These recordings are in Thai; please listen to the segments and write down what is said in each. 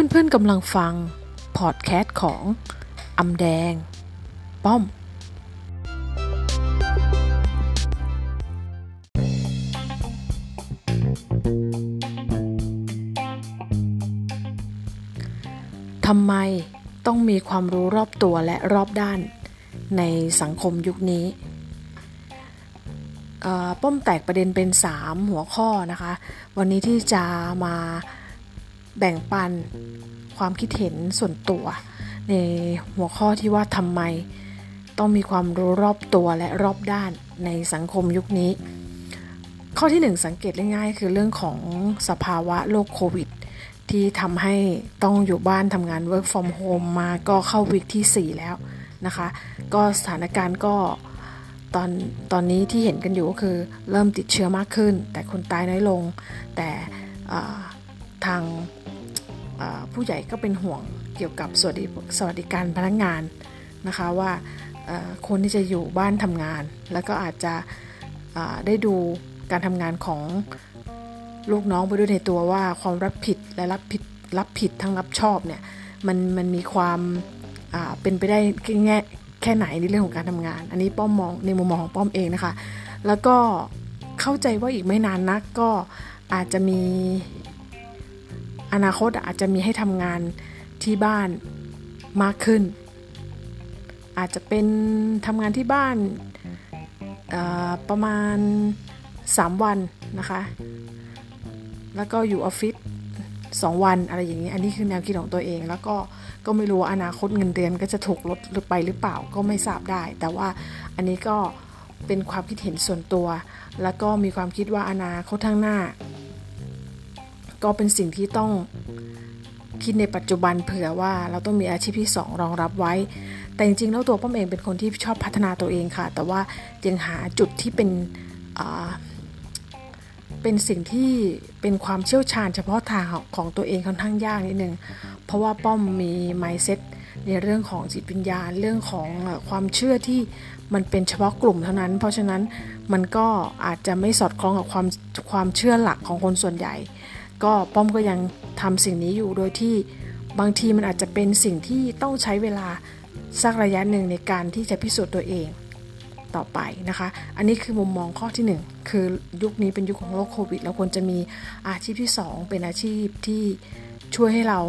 เพื่อนๆกำลังฟัง พอดแคสต์ของอำแดง ป้อม ทำไมต้องมีความรู้รอบตัวและรอบด้านในสังคมยุคนี้ป้อมแตกประเด็นเป็น 3 หัวข้อนะคะ วันนี้ที่จะมา แบ่งปันความคิดเห็นส่วนตัว ในหัวข้อที่ว่าทำไมต้องมีความรู้รอบตัวและรอบด้านในสังคมยุคนี้ ข้อที่ 1 สังเกตง่ายๆ คือเรื่องของสภาวะโรคโควิด ที่ทำให้ต้องอยู่บ้านทำงาน work from home มาก็เข้าวิกที่ 4 แล้วนะคะ ก็สถานการณ์ก็ตอนตอนนี้ที่เห็นกันอยู่ก็คือเริ่มติดเชื้อมากขึ้น แต่คนตายน้อยลง แต่ ทางผู้ใหญ่ก็เป็นห่วงเกี่ยวกับสวัสดิสวัสดิการพนักงานนะคะว่าคนที่จะอยู่บ้านทำงาน แล้วก็อาจจะได้ดูการทำงานของลูกน้องไปด้วยในตัวว่าความรับผิดและรับผิดรับผิดทั้งรับชอบเนี่ยมันมันมีความเป็นไปได้แง่แค่ไหนในเรื่องของการทำงาน อันนี้ป้อมมองในมุมมองของป้อมเองนะคะ แล้วก็เข้าใจว่าอีกไม่นานนักก็อาจจะมี อนาคตอาจจะมีให้ทำงานที่บ้านมากขึ้น อาจจะเป็นทำงานที่บ้านประมาณ 3 วันนะคะ แล้วก็อยู่ออฟฟิศ2วันอะไรอย่างนี้ อันนี้คือแนวคิดของตัวเอง แล้วก็ก็ไม่รู้ว่าอนาคตเงินเดือนก็จะถูกลดหรือไปหรือเปล่าก็ไม่ทราบได้ แต่ว่าอันนี้ก็เป็นความคิดเห็นส่วนตัว แล้วก็มีความคิดว่าอนาคตทางหน้า ก็เป็นสิ่งที่ต้องคิดในปัจจุบันเผื่อว่าเราต้องมีอาชีพที่ 2 รองรับไว้ แต่จริงๆแล้วตัวป้อมเองเป็นคนที่ชอบพัฒนาตัวเองค่ะ แต่ว่ายังหาจุดที่เป็นเป็นสิ่งที่เป็นความเชี่ยวชาญเฉพาะทางของตัวเองค่อนข้างยากนิดนึง เพราะว่าป้อมมีไมเซ็ตในเรื่องของจิตวิญญาณเรื่องของความเชื่อที่มันเป็นเฉพาะกลุ่มเท่านั้น เพราะฉะนั้นมันก็อาจจะไม่สอดคล้องกับความความเชื่อหลักของคนส่วนใหญ่ ก็ป้อมก็ยังทำสิ่งนี้อยู่โดยที่บางทีมันอาจจะเป็นสิ่งที่ต้องใช้เวลาสักระยะหนึ่งในการที่จะพิสูจน์ตัวเองต่อไปนะคะ อันนี้คือมุมมองข้อที่ 1 คือยุคนี้เป็นยุคของโรคโควิดเราควรจะมีอาชีพที่ 2 เป็นอาชีพที่ช่วยให้เรา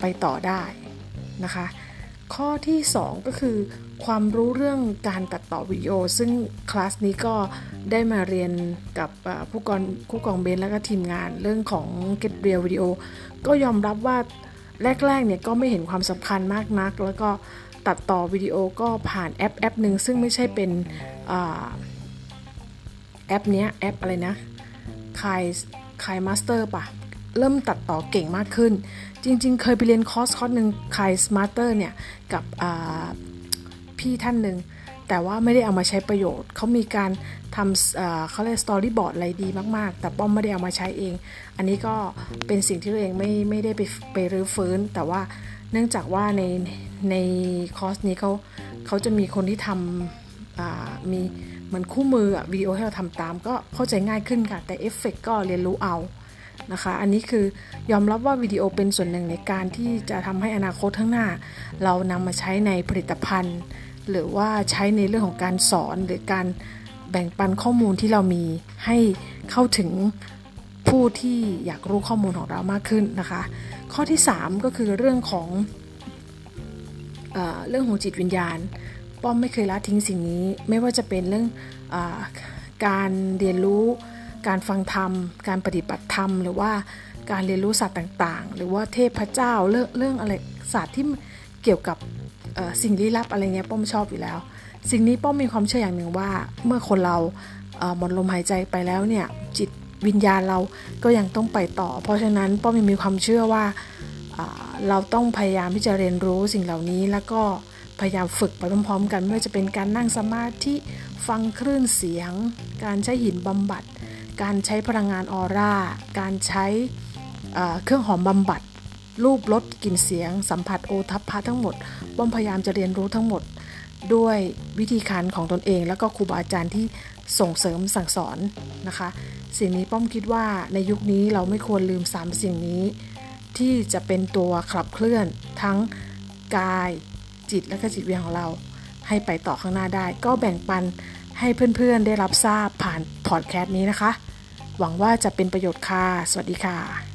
ไปต่อได้นะคะ ข้อที่ 2 ก็คือ ความรู้เรื่องการตัดต่อวิดีโอ ซึ่งคลาสนี้ก็ได้มาเรียนกับผู้กองผู้กองเบนและก็ทีมงานเรื่องของ Get Real Video ก็ยอมรับว่าแรกๆเนี่ยก็ไม่เห็นความสำคัญมากนัก แล้วก็ตัดต่อวิดีโอก็ผ่านแอปแอปหนึ่งซึ่งไม่ใช่เป็นแอปเนี้ยแอปอะไรนะคาย KineMaster ปะ เริ่มตัดต่อเก่งมากขึ้น จริง ๆ เคยไปเรียนคอร์สคอร์สหนึ่ง KineMaster เนี่ย กับพี่ท่านหนึ่ง แต่ว่าไม่ได้เอามาใช้ประโยชน์ เขามีการทำเขาเรียก storyboard อะไรดีมากๆ แต่ป้อมไม่ได้เอามาใช้เอง อันนี้ก็เป็นสิ่งที่ตัวเองไม่ไม่ได้ไปไปรื้อฟื้น แต่ว่าเนื่องจากว่าในในคอร์สนี้เขาเขาจะมีคนที่ทำมีเหมือนคู่มือวิดีโอให้เราทำตาม ก็เข้าใจง่ายขึ้นค่ะ แต่เอฟเฟกก็เรียนรู้เอา นะคะ อันนี้คือยอมรับว่าวิดีโอเป็นส่วนหนึ่งในการที่จะทำให้อนาคตข้างหน้า เรานำมาใช้ในผลิตภัณฑ์ หรือว่าใช้ในเรื่องของการสอนหรือการแบ่งปันข้อมูลที่เรามีให้เข้าถึงผู้ที่อยากรู้ข้อมูลของเรามากขึ้นนะคะ ข้อที่ 3 ก็คือเรื่องของเอเรื่องของจิตวิญญาณ ป้อมไม่เคยละทิ้งสิ่งนี้ ไม่ว่าจะเป็นเรื่องอการเรียนรู้ การฟังธรรม การปฏิบัติธรรม หรือว่าการเรียนรู้ศาสตร์ต่างๆ หรือว่าเทพเจ้าเรื่องเรื่องอะไรศาสตร์ที่เกี่ยวกับสิ่งลี้ลับอะไรเงี้ยป้อมชอบอยู่แล้ว สิ่งนี้ป้อมมีความเชื่ออย่างหนึ่งว่า เมื่อคนเราหมดลมหายใจไปแล้วเนี่ยจิตวิญญาณเราก็ยังต้องไปต่อ เพราะฉะนั้นป้อมมีความเชื่อว่าเราต้องพยายามที่จะเรียนรู้สิ่งเหล่านี้แล้วก็พยายามฝึกไปพร้อมๆ กันไม่ว่าจะเป็นการนั่งสมาธิฟังคลื่นเสียง การใช้หินบำบัด การใช้พลังงานออร่า การใช้เครื่องหอมบำบัด รูปลดกลิ่นเสียง สัมผัสโอทัพพะทั้งหมดป้อมพยายามจะเรียนรู้ทั้งหมดด้วยวิธีการของตนเอง แล้วก็ครูบาอาจารย์ที่ส่งเสริมสั่งสอนนะคะ สิ่งนี้ป้อมคิดว่าในยุคนี้เราไม่ควรลืม 3 สิ่งนี้ ที่จะเป็นตัวขับเคลื่อนทั้งกายจิตและก็จิตวิญญาณของเรา ให้ไปต่อข้างหน้าได้ ก็แบ่งปันให้เพื่อนๆได้รับทราบผ่านพอดแคสต์นี้นะคะ หวังว่าจะเป็นประโยชน์ค่ะ สวัสดีค่ะ